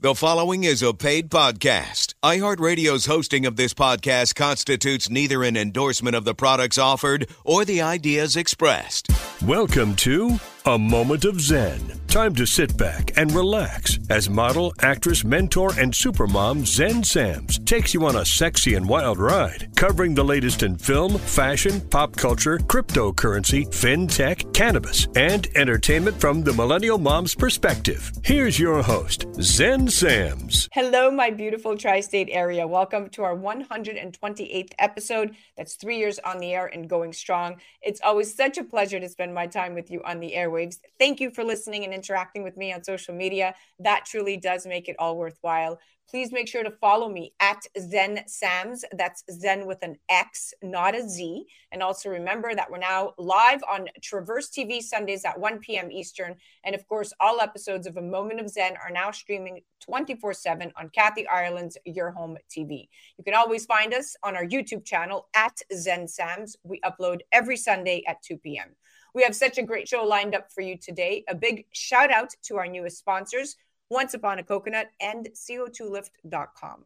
The following is a paid podcast. iHeartRadio's hosting of this podcast constitutes neither an endorsement of the products offered or the ideas expressed. Welcome to A Moment of Zen. Time to sit back and relax as model, actress, mentor, and supermom Zen Sams takes you on a sexy and wild ride, covering the latest in film, fashion, pop culture, cryptocurrency, fintech, cannabis, and entertainment from the millennial mom's perspective. Here's your host, Zen Sams. Hello, my beautiful tri state area. Welcome to our 128th episode. That's three years on the air and going strong. It's always such a pleasure to spend my time with you on the airwaves. Thank you for listening and interacting with me on social media. That truly does make it all worthwhile. Please make sure to follow me at Zen Sams. That's Zen with an X, not a Z. And also remember that we're now live on Traverse TV Sundays at 1 p.m. Eastern. And of course, all episodes of A Moment of Zen are now streaming 24 7 on Kathy Ireland's Your Home TV. You can always find us on our YouTube channel at Zen Sams. We upload every Sunday at 2 p.m. We have such a great show lined up for you today. A big shout out to our newest sponsors. Once Upon a Coconut, and CO2lift.com.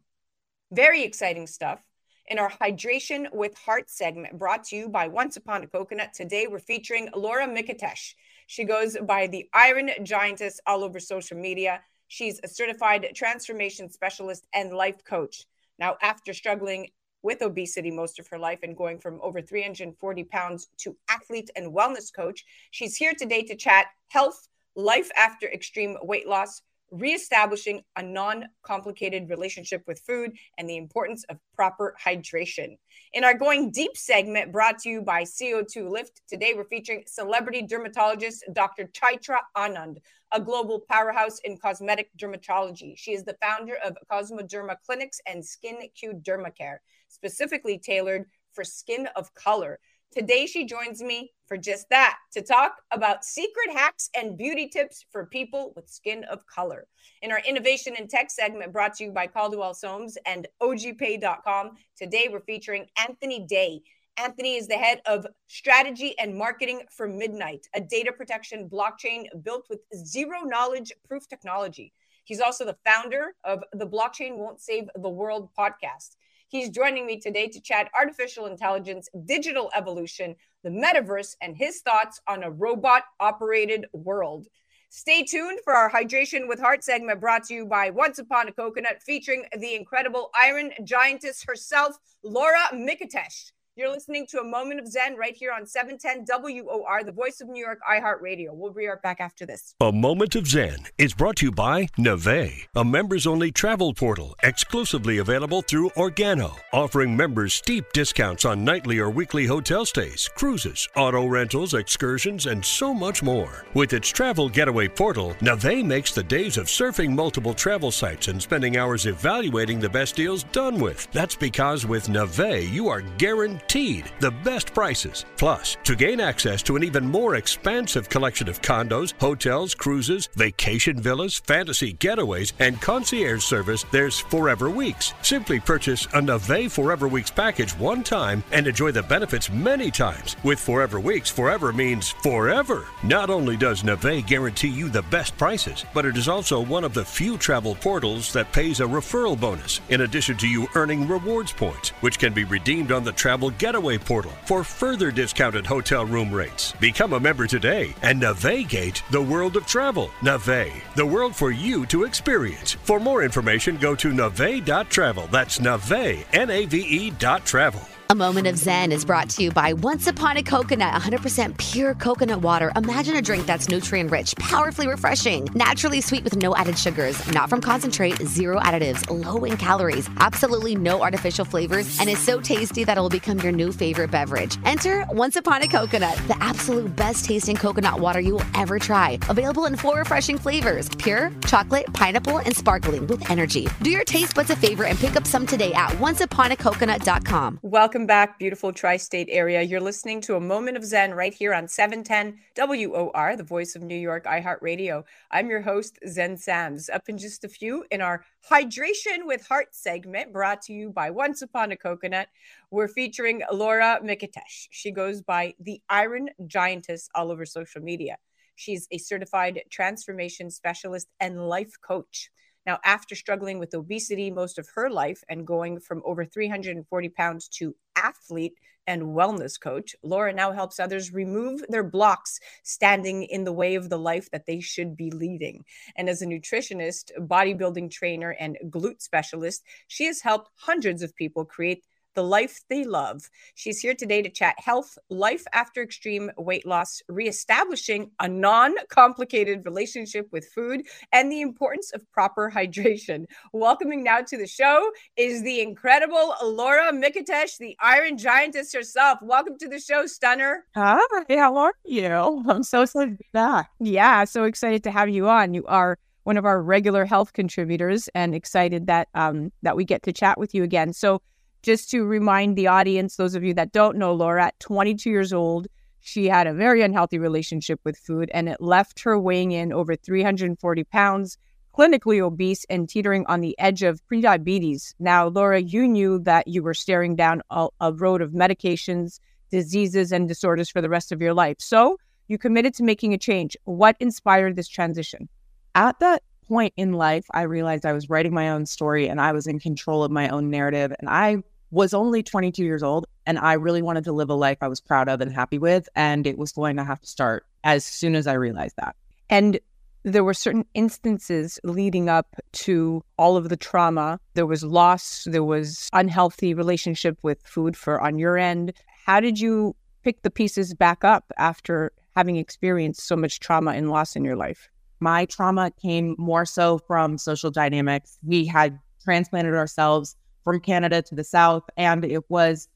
Very exciting stuff. In our Hydration with Heart segment, brought to you by Once Upon a Coconut, today we're featuring Laura Micetich. She goes by the Iron Giantess all over social media. She's a certified transformation specialist and life coach. Now, after struggling with obesity most of her life and going from over 340 pounds to athlete and wellness coach, she's here today to chat health, life after extreme weight loss, reestablishing a non complicated relationship with food and the importance of proper hydration. In our Going Deep segment, brought to you by CO2 Lift, today we're featuring celebrity dermatologist Dr. Chytra Anand, a global powerhouse in cosmetic dermatology. She is the founder of Kosmoderma Clinics and Skin Q Dermacare, specifically tailored for skin of color. Today, she joins me for just that to talk about secret hacks and beauty tips for people with skin of color. In our innovation and tech segment brought to you by Caldwell Soames and OGPay.com, today we're featuring Anthony Day. Anthony is the head of strategy and marketing for Midnight, a data protection blockchain built with zero knowledge proof technology. He's also the founder of the Blockchain Won't Save the World podcast. He's joining me today to chat artificial intelligence, digital evolution, the metaverse, and his thoughts on a robot operated world. Stay tuned for our Hydration with Heart segment brought to you by Once Upon a Coconut, featuring the incredible Iron Giantess herself, Laura Micetich. You're listening to a moment of Zen right here on 710 WOR, the voice of New York iHeartRadio. We'll be right back after this. A Moment of Zen is brought to you by Nave, a members only travel portal exclusively available through Organo, offering members steep discounts on nightly or weekly hotel stays, cruises, auto rentals, excursions, and so much more. With its travel getaway portal, Nave makes the days of surfing multiple travel sites and spending hours evaluating the best deals done with. That's because with Nave, you are guaranteed guaranteed the best prices. Plus, to gain access to an even more expansive collection of condos, hotels, cruises, vacation villas, fantasy getaways, and concierge service, there's Forever Weeks. Simply purchase a Nave Forever Weeks package one time and enjoy the benefits many times. With Forever Weeks, forever means forever. Not only does Nave guarantee you the best prices, but it is also one of the few travel portals that pays a referral bonus, in addition to you earning rewards points, which can be redeemed on the travel Getaway portal for further discounted hotel room rates. Become a member today and navigate the world of travel. Nave, the world for you to experience. For more information, go to nave.travel. That's nave, N A V E dot travel. A Moment of Zen is brought to you by Once Upon a Coconut, 100% pure coconut water. Imagine a drink that's nutrient rich, powerfully refreshing, naturally sweet with no added sugars, not from concentrate, zero additives, low in calories, absolutely no artificial flavors, and is so tasty that it will become your new favorite beverage. Enter Once Upon a Coconut, the absolute best tasting coconut water you will ever try. Available in four refreshing flavors pure, chocolate, pineapple, and sparkling with energy. Do your taste buds a favor and pick up some today at onceuponacoconut.com. Welcome back, beautiful tri state area. You're listening to a moment of Zen right here on 710 WOR, the voice of New York iHeartRadio. I'm your host, Zen Sams. Up in just a few in our Hydration with Heart segment brought to you by Once Upon a Coconut. We're featuring Laura Micetich. She goes by the Iron Giantess all over social media. She's a certified transformation specialist and life coach. Now, after struggling with obesity most of her life and going from over 340 pounds to athlete and wellness coach, Laura now helps others remove their blocks standing in the way of the life that they should be leading. And as a nutritionist, bodybuilding trainer, and glute specialist, she has helped hundreds of people create the life they love. She's here today to chat health, life after extreme weight loss, reestablishing a non complicated relationship with food, and the importance of proper hydration. Welcoming now to the show is the incredible Laura Micetich, the Iron Giantess herself. Welcome to the show, Stunner. Hi, how are you? I'm so excited to be back. Yeah, so excited to have you on. You are one of our regular health contributors and excited that um, that we get to chat with you again. So just to remind the audience, those of you that don't know Laura, at 22 years old, she had a very unhealthy relationship with food and it left her weighing in over 340 pounds, clinically obese, and teetering on the edge of prediabetes. Now, Laura, you knew that you were staring down a, a road of medications, diseases, and disorders for the rest of your life. So you committed to making a change. What inspired this transition? At that point in life, I realized I was writing my own story and I was in control of my own narrative. And I was only 22 years old and I really wanted to live a life I was proud of and happy with. And it was going to have to start as soon as I realized that. And there were certain instances leading up to all of the trauma. There was loss, there was unhealthy relationship with food for on your end. How did you pick the pieces back up after having experienced so much trauma and loss in your life? My trauma came more so from social dynamics. We had transplanted ourselves from Canada to the South. And it was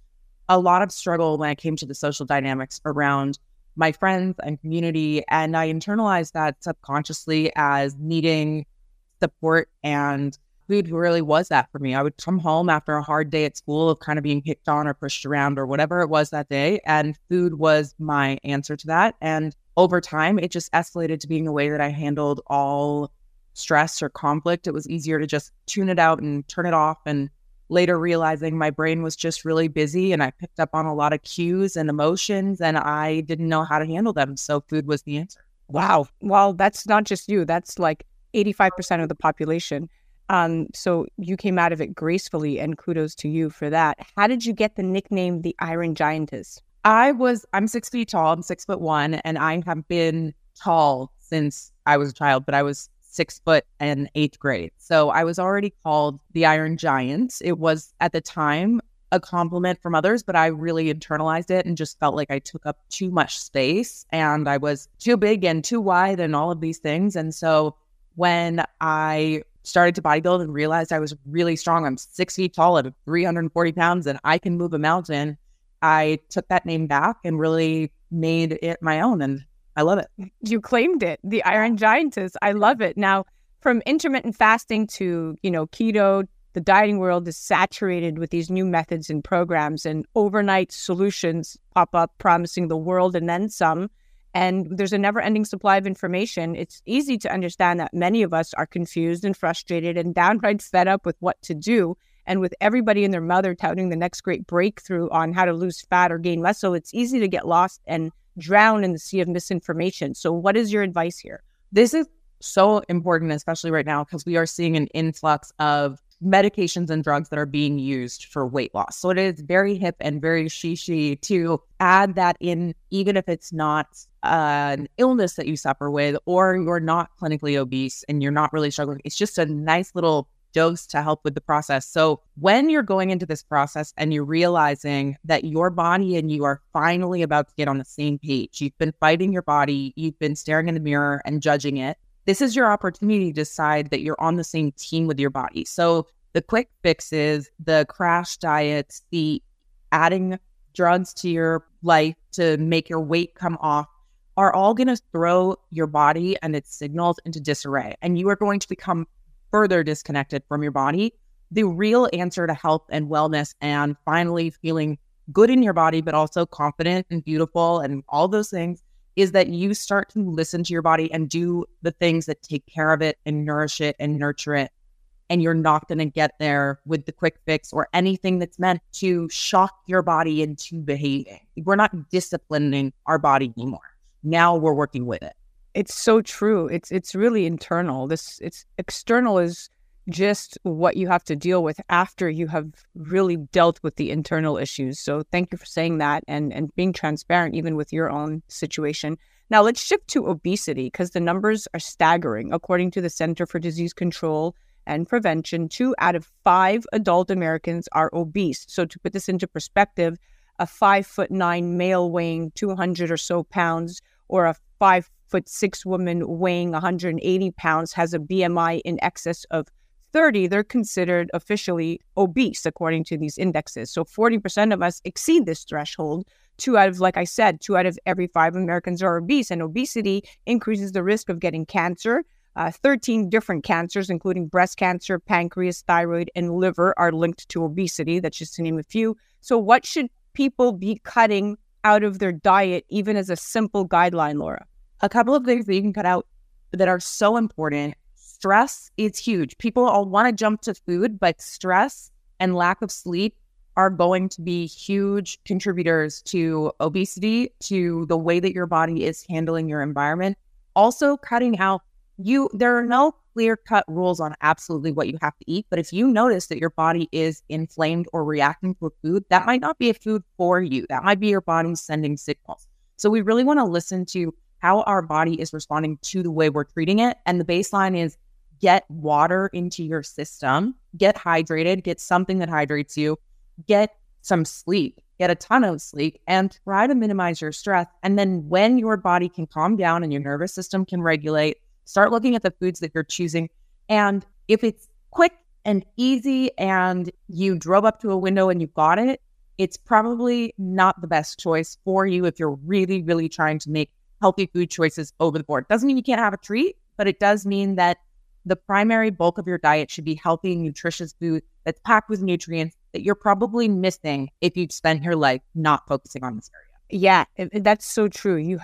a lot of struggle when it came to the social dynamics around my friends and community. And I internalized that subconsciously as needing support and food really was that for me. I would come home after a hard day at school of kind of being picked on or pushed around or whatever it was that day. And food was my answer to that. And over time, it just escalated to being the way that I handled all stress or conflict. It was easier to just tune it out and turn it off and later realizing my brain was just really busy and I picked up on a lot of cues and emotions and I didn't know how to handle them. So food was the answer. Wow. Well, that's not just you, that's like 85% of the population. Um, so you came out of it gracefully and kudos to you for that. How did you get the nickname the Iron Giantess? I was, I'm six feet tall, I'm six foot one, and I have been tall since I was a child, but I was six foot and eighth grade. So I was already called the Iron Giant. It was at the time a compliment from others, but I really internalized it and just felt like I took up too much space and I was too big and too wide and all of these things. And so when I started to bodybuild and realized I was really strong, I'm six feet tall and 340 pounds and I can move a mountain, I took that name back and really made it my own. And I love it. You claimed it, the Iron Giantess. I love it. Now, from intermittent fasting to, you know, keto, the dieting world is saturated with these new methods and programs and overnight solutions pop up promising the world and then some. And there's a never ending supply of information. It's easy to understand that many of us are confused and frustrated and downright fed up with what to do. And with everybody and their mother touting the next great breakthrough on how to lose fat or gain muscle, it's easy to get lost and drown in the sea of misinformation. So, what is your advice here? This is so important, especially right now, because we are seeing an influx of medications and drugs that are being used for weight loss. So it is very hip and very shishi to add that in, even if it's not uh, an illness that you suffer with or you're not clinically obese and you're not really struggling. It's just a nice little dose to help with the process. So when you're going into this process and you're realizing that your body and you are finally about to get on the same page, you've been fighting your body, you've been staring in the mirror and judging it. This is your opportunity to decide that you're on the same team with your body. So the quick fixes, the crash diets, the adding drugs to your life to make your weight come off are all going to throw your body and its signals into disarray. And you are going to become further disconnected from your body. The real answer to health and wellness and finally feeling good in your body, but also confident and beautiful and all those things is that you start to listen to your body and do the things that take care of it and nourish it and nurture it. And you're not going to get there with the quick fix or anything that's meant to shock your body into behaving. We're not disciplining our body anymore now we're working with it it's so true it's it's really internal this it's external is just what you have to deal with after you have really dealt with the internal issues so thank you for saying that and and being transparent even with your own situation. Now let's shift to obesity because the numbers are staggering according to the center for disease control and prevention two out of five adult americans are obese so to put this into perspective a five foot nine male weighing 200 or so pounds or a five foot six woman weighing 180 pounds has a BMI in excess of 30, they're considered officially obese according to these indexes. So 40% of us exceed this threshold. Two out of, like I said, two out of every five Americans are obese, and obesity increases the risk of getting cancer. Uh, 13 different cancers, including breast cancer, pancreas, thyroid, and liver, are linked to obesity. That's just to name a few. So, what should people be cutting out of their diet, even as a simple guideline, Laura? A couple of things that you can cut out that are so important. Stress is huge. People all want to jump to food, but stress and lack of sleep are going to be huge contributors to obesity, to the way that your body is handling your environment. Also, cutting out you, there are no clear cut rules on absolutely what you have to eat. But if you notice that your body is inflamed or reacting to a food, that might not be a food for you. That might be your body sending signals. So we really want to listen to how our body is responding to the way we're treating it. And the baseline is get water into your system, get hydrated, get something that hydrates you, get some sleep, get a ton of sleep, and try to minimize your stress. And then when your body can calm down and your nervous system can regulate, Start looking at the foods that you're choosing. And if it's quick and easy and you drove up to a window and you got it, it's probably not the best choice for you if you're really, really trying to make healthy food choices over the board. Doesn't mean you can't have a treat, but it does mean that the primary bulk of your diet should be healthy, nutritious food that's packed with nutrients that you're probably missing if you've spent your life not focusing on this area. Yeah, that's so true. You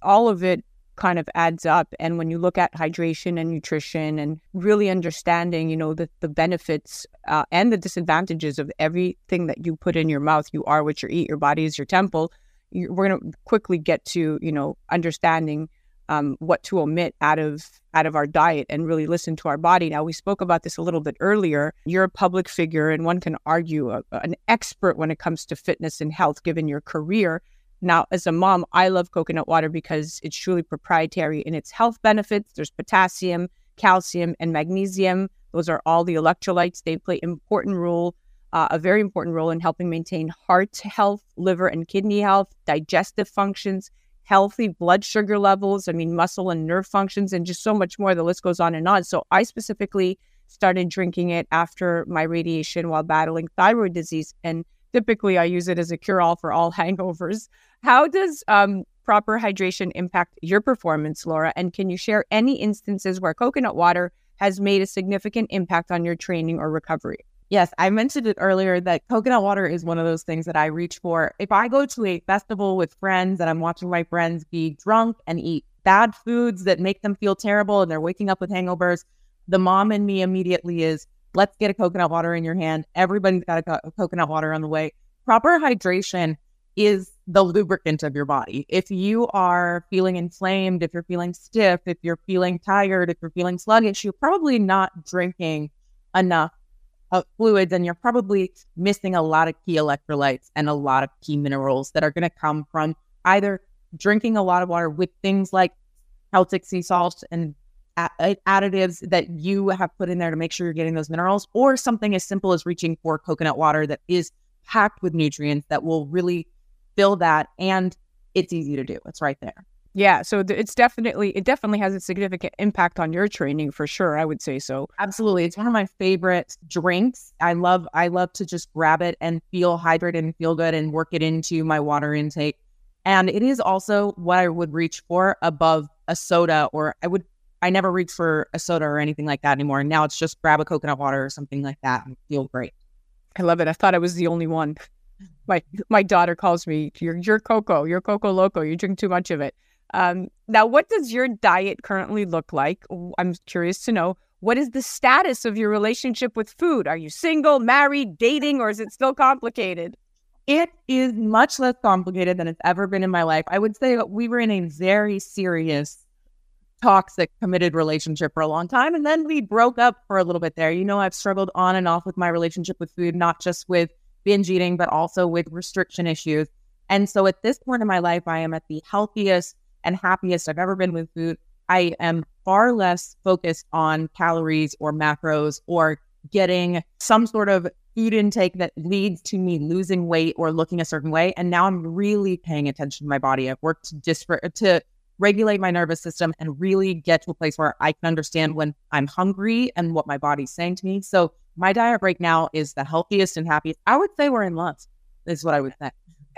all of it kind of adds up. And when you look at hydration and nutrition and really understanding, you know, the, the benefits uh, and the disadvantages of everything that you put in your mouth, you are what you eat, your body is your temple. We're going to quickly get to, you know, understanding um, what to omit out of out of our diet and really listen to our body. Now we spoke about this a little bit earlier. You're a public figure, and one can argue a, an expert when it comes to fitness and health, given your career. Now, as a mom, I love coconut water because it's truly proprietary in its health benefits. There's potassium, calcium, and magnesium. Those are all the electrolytes. They play important role, uh, a very important role in helping maintain heart health, liver and kidney health, digestive functions, healthy blood sugar levels. I mean, muscle and nerve functions, and just so much more. The list goes on and on. So I specifically started drinking it after my radiation while battling thyroid disease, and typically I use it as a cure all for all hangovers. How does um, proper hydration impact your performance, Laura? And can you share any instances where coconut water has made a significant impact on your training or recovery? Yes, I mentioned it earlier that coconut water is one of those things that I reach for. If I go to a festival with friends and I'm watching my friends be drunk and eat bad foods that make them feel terrible and they're waking up with hangovers, the mom in me immediately is Let's get a coconut water in your hand. Everybody's got a, co- a coconut water on the way. Proper hydration is the lubricant of your body. If you are feeling inflamed, if you're feeling stiff, if you're feeling tired, if you're feeling sluggish, you're probably not drinking enough of fluids and you're probably missing a lot of key electrolytes and a lot of key minerals that are going to come from either drinking a lot of water with things like Celtic sea salt and additives that you have put in there to make sure you're getting those minerals, or something as simple as reaching for coconut water that is packed with nutrients that will really fill that. And it's easy to do. It's right there. Yeah, so th- it's definitely it definitely has a significant impact on your training for sure. I would say so. Absolutely, it's one of my favorite drinks. I love I love to just grab it and feel hydrated and feel good and work it into my water intake. And it is also what I would reach for above a soda or I would I never reach for a soda or anything like that anymore. Now it's just grab a coconut water or something like that and feel great. I love it. I thought I was the only one. My my daughter calls me, "You're you're Coco. You're Coco Loco. You drink too much of it." Um, now, what does your diet currently look like? I'm curious to know. What is the status of your relationship with food? Are you single, married, dating, or is it still complicated? It is much less complicated than it's ever been in my life. I would say we were in a very serious, toxic, committed relationship for a long time. And then we broke up for a little bit there. You know, I've struggled on and off with my relationship with food, not just with binge eating, but also with restriction issues. And so at this point in my life, I am at the healthiest and happiest I've ever been with food. I am far less focused on calories or macros or getting some sort of food intake that leads to me losing weight or looking a certain way. And now I'm really paying attention to my body. I've worked for to regulate my nervous system and really get to a place where I can understand when I'm hungry and what my body's saying to me. So my diet right now is the healthiest and happiest. I would say we're in love, is what I would say.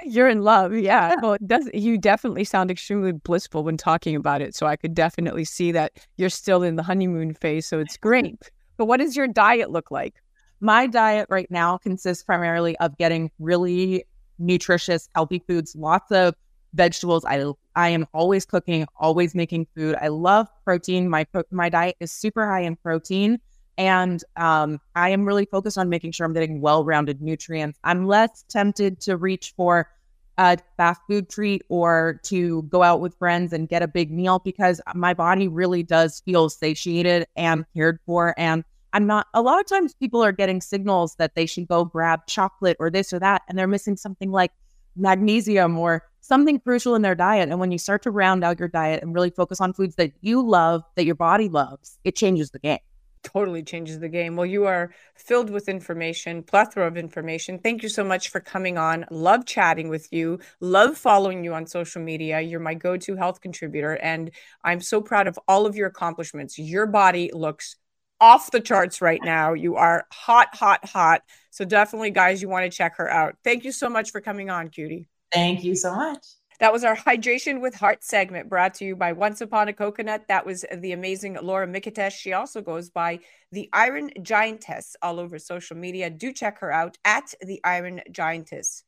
You're in love, yeah. Well, it does you definitely sound extremely blissful when talking about it. So I could definitely see that you're still in the honeymoon phase. So it's great. but what does your diet look like? My diet right now consists primarily of getting really nutritious, healthy foods, lots of vegetables. I I am always cooking, always making food. I love protein. My my diet is super high in protein. And um, I am really focused on making sure I'm getting well rounded nutrients. I'm less tempted to reach for a fast food treat or to go out with friends and get a big meal because my body really does feel satiated and cared for. And I'm not, a lot of times people are getting signals that they should go grab chocolate or this or that, and they're missing something like magnesium or something crucial in their diet. And when you start to round out your diet and really focus on foods that you love, that your body loves, it changes the game totally changes the game. Well, you are filled with information, plethora of information. Thank you so much for coming on. Love chatting with you. Love following you on social media. You're my go-to health contributor and I'm so proud of all of your accomplishments. Your body looks off the charts right now. You are hot, hot, hot. So definitely guys, you want to check her out. Thank you so much for coming on, Cutie. Thank you so much. That was our Hydration with Heart segment brought to you by Once Upon a Coconut. That was the amazing Laura Micetich. She also goes by the Iron Giantess all over social media. Do check her out at the Iron Giantess.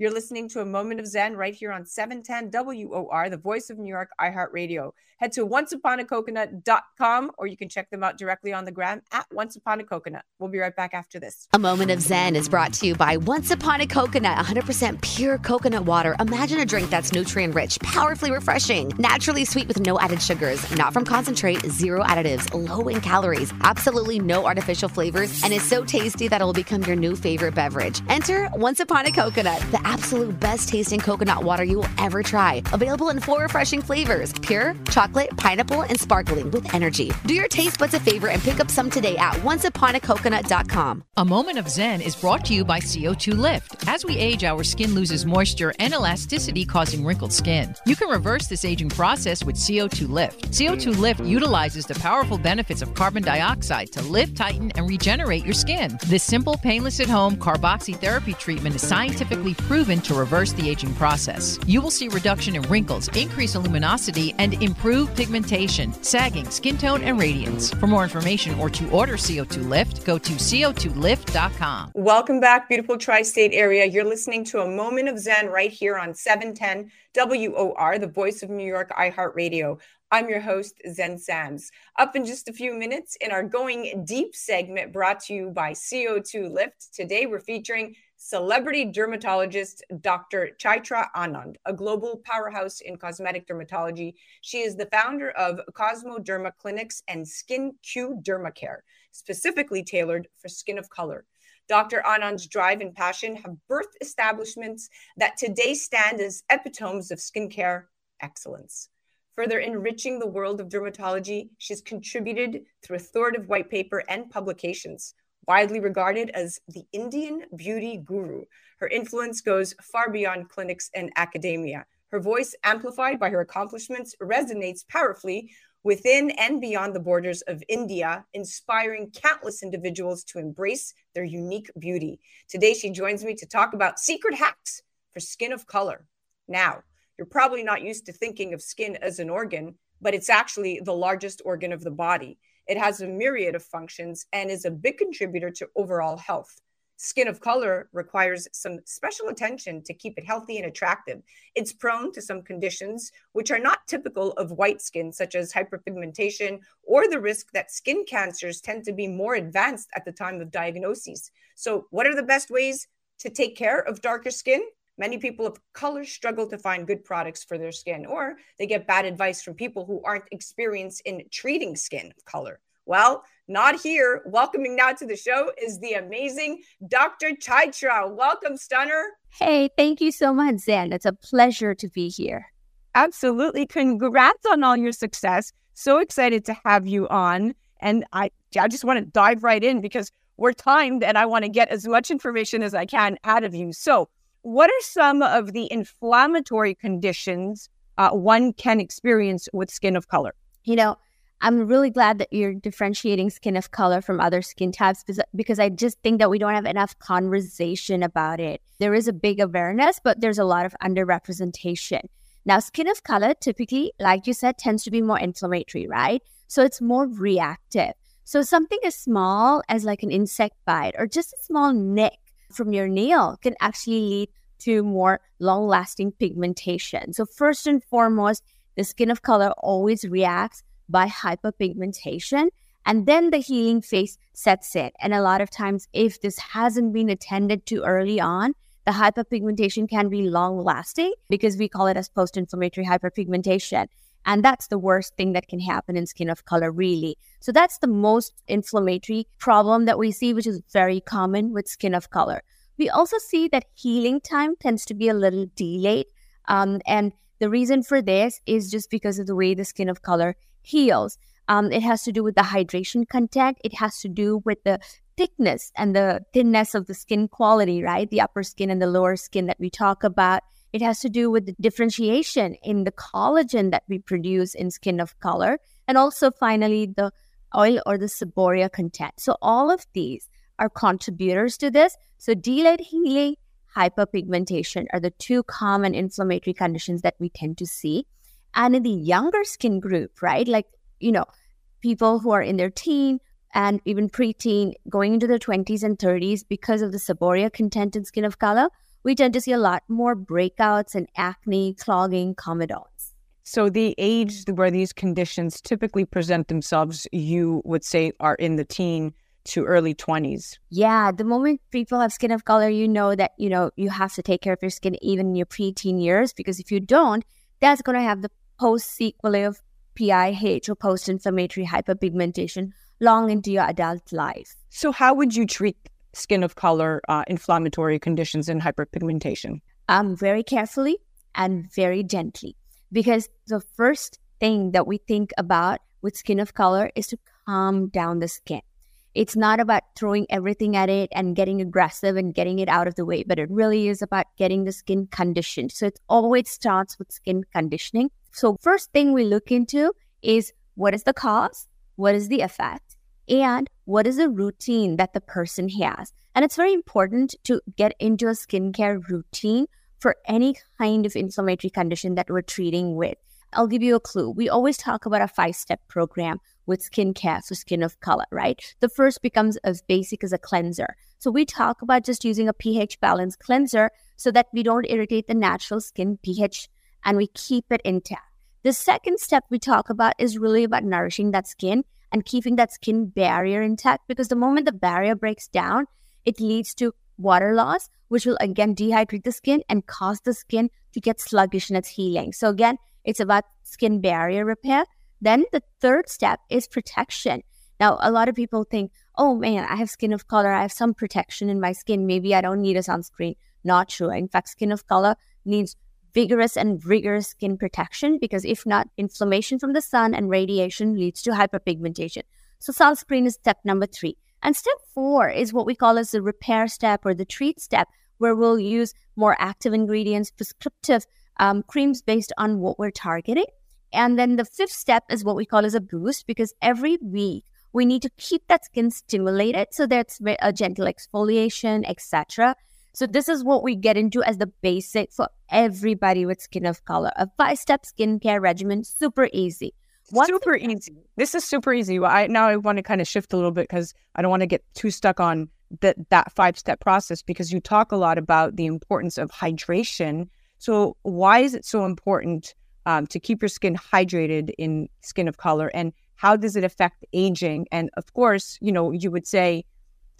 You're listening to a moment of Zen right here on 710 WOR, the voice of New York, iHeartRadio. Head to onceuponacoconut.com or you can check them out directly on the gram at Once Upon a Coconut. We'll be right back after this. A moment of Zen is brought to you by Once Upon a Coconut, 100% pure coconut water. Imagine a drink that's nutrient rich, powerfully refreshing, naturally sweet with no added sugars, not from concentrate, zero additives, low in calories, absolutely no artificial flavors, and is so tasty that it will become your new favorite beverage. Enter Once Upon a Coconut, the absolute best tasting coconut water you will ever try. Available in four refreshing flavors pure, chocolate, pineapple, and sparkling with energy. Do your taste buds a favor and pick up some today at onceuponacoconut.com. A moment of Zen is brought to you by CO2 Lift. As we age, our skin loses moisture and elasticity, causing wrinkled skin. You can reverse this aging process with CO2 Lift. CO2 Lift utilizes the powerful benefits of carbon dioxide to lift, tighten, and regenerate your skin. This simple, painless at home carboxytherapy treatment is scientifically proven proven to reverse the aging process. You will see reduction in wrinkles, increase in luminosity, and improve pigmentation, sagging, skin tone, and radiance. For more information or to order CO2 Lift, go to co2lift.com. Welcome back, beautiful tri state area. You're listening to a moment of Zen right here on 710 WOR, the voice of New York iHeartRadio. I'm your host, Zen Sams. Up in just a few minutes in our Going Deep segment brought to you by CO2 Lift. Today we're featuring celebrity dermatologist Dr. Chytra Anand, a global powerhouse in cosmetic dermatology. She is the founder of Kosmoderma Clinics and Skin Q Dermacare, specifically tailored for skin of color. Dr. Anand's drive and passion have birthed establishments that today stand as epitomes of skincare excellence. Further enriching the world of dermatology, she's contributed through authoritative white paper and publications. Widely regarded as the Indian beauty guru, her influence goes far beyond clinics and academia. Her voice, amplified by her accomplishments, resonates powerfully within and beyond the borders of India, inspiring countless individuals to embrace their unique beauty. Today, she joins me to talk about secret hacks for skin of color. Now, you're probably not used to thinking of skin as an organ, but it's actually the largest organ of the body. It has a myriad of functions and is a big contributor to overall health. Skin of color requires some special attention to keep it healthy and attractive. It's prone to some conditions which are not typical of white skin, such as hyperpigmentation, or the risk that skin cancers tend to be more advanced at the time of diagnosis. So, what are the best ways to take care of darker skin? Many people of color struggle to find good products for their skin, or they get bad advice from people who aren't experienced in treating skin of color. Well, not here. Welcoming now to the show is the amazing Dr. Chytra. Welcome, Stunner. Hey, thank you so much, Zan. It's a pleasure to be here. Absolutely. Congrats on all your success. So excited to have you on. And I, I just want to dive right in because we're timed and I want to get as much information as I can out of you. So, what are some of the inflammatory conditions uh, one can experience with skin of color? You know, I'm really glad that you're differentiating skin of color from other skin types because I just think that we don't have enough conversation about it. There is a big awareness, but there's a lot of underrepresentation. Now, skin of color typically, like you said, tends to be more inflammatory, right? So it's more reactive. So something as small as like an insect bite or just a small nick from your nail can actually lead to more long lasting pigmentation. So, first and foremost, the skin of color always reacts by hyperpigmentation. And then the healing phase sets in. And a lot of times, if this hasn't been attended to early on, the hyperpigmentation can be long lasting because we call it as post inflammatory hyperpigmentation. And that's the worst thing that can happen in skin of color, really. So that's the most inflammatory problem that we see, which is very common with skin of color. We also see that healing time tends to be a little delayed. Um, and the reason for this is just because of the way the skin of color heals. Um, it has to do with the hydration content. It has to do with the thickness and the thinness of the skin quality, right? The upper skin and the lower skin that we talk about. It has to do with the differentiation in the collagen that we produce in skin of color. And also, finally, the oil or the seborrhea content. So, all of these are contributors to this. So, delayed healing, hyperpigmentation are the two common inflammatory conditions that we tend to see. And in the younger skin group, right? Like, you know, people who are in their teen and even preteen going into their 20s and 30s because of the seborrhea content in skin of color, we tend to see a lot more breakouts and acne, clogging, comedones. So the age where these conditions typically present themselves, you would say are in the teen to early 20s. Yeah, the moment people have skin of color, you know that, you know, you have to take care of your skin even in your preteen years because if you don't, that's going to have the post sequelae of PIH or post inflammatory hyperpigmentation long into your adult life. So, how would you treat skin of color uh, inflammatory conditions and hyperpigmentation? Um, very carefully and very gently, because the first thing that we think about with skin of color is to calm down the skin. It's not about throwing everything at it and getting aggressive and getting it out of the way, but it really is about getting the skin conditioned. So it always starts with skin conditioning. So, first thing we look into is what is the cause? What is the effect? And what is the routine that the person has? And it's very important to get into a skincare routine for any kind of inflammatory condition that we're treating with. I'll give you a clue. We always talk about a five step program with skincare for skin of color, right? The first becomes as basic as a cleanser. So we talk about just using a pH balance cleanser so that we don't irritate the natural skin pH and we keep it intact. The second step we talk about is really about nourishing that skin and keeping that skin barrier intact because the moment the barrier breaks down, it leads to water loss, which will again dehydrate the skin and cause the skin to get sluggish in its healing. So, again, it's about skin barrier repair. Then the third step is protection. Now, a lot of people think, oh man, I have skin of color. I have some protection in my skin. Maybe I don't need a sunscreen. Not true. In fact, skin of color needs vigorous and rigorous skin protection because if not, inflammation from the sun and radiation leads to hyperpigmentation. So sunscreen is step number three. And step four is what we call as the repair step or the treat step, where we'll use more active ingredients, prescriptive um, creams based on what we're targeting. And then the fifth step is what we call as a boost because every week we need to keep that skin stimulated. So that's a gentle exfoliation, etc. So this is what we get into as the basic for everybody with skin of color. A five-step skincare regimen, super easy. What's super the- easy. This is super easy. I now I want to kind of shift a little bit because I don't want to get too stuck on that that five-step process because you talk a lot about the importance of hydration. So why is it so important um, to keep your skin hydrated in skin of color, and how does it affect aging? And of course, you know, you would say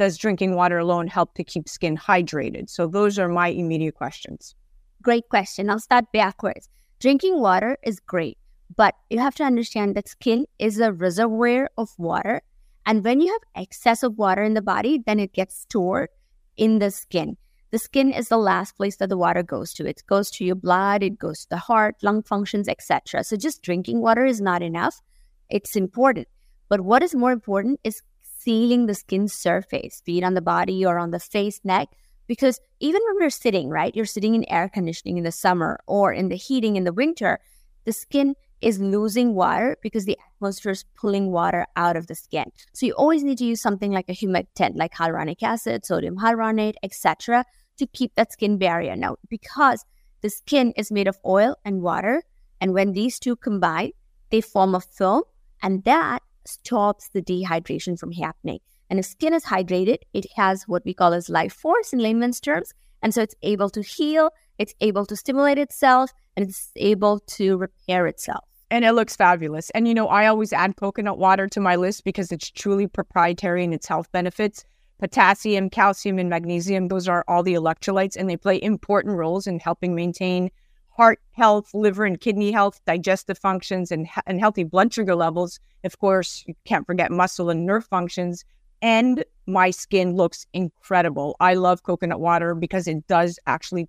does drinking water alone help to keep skin hydrated? So those are my immediate questions. Great question. I'll start backwards. Drinking water is great, but you have to understand that skin is a reservoir of water. And when you have excess of water in the body, then it gets stored in the skin. The skin is the last place that the water goes to. It goes to your blood, it goes to the heart, lung functions, etc. So just drinking water is not enough. It's important. But what is more important is sealing the skin surface, be it on the body or on the face, neck. Because even when we're sitting, right, you're sitting in air conditioning in the summer or in the heating in the winter, the skin is losing water because the atmosphere is pulling water out of the skin. So you always need to use something like a humectant, like hyaluronic acid, sodium hyaluronate, etc., to keep that skin barrier. Now, because the skin is made of oil and water, and when these two combine, they form a film, and that stops the dehydration from happening. And if skin is hydrated, it has what we call as life force in layman's terms. And so it's able to heal, it's able to stimulate itself, and it's able to repair itself. And it looks fabulous. And you know, I always add coconut water to my list because it's truly proprietary in its health benefits. Potassium, calcium, and magnesium, those are all the electrolytes, and they play important roles in helping maintain heart health, liver and kidney health, digestive functions, and, and healthy blood sugar levels. Of course, you can't forget muscle and nerve functions. And my skin looks incredible. I love coconut water because it does actually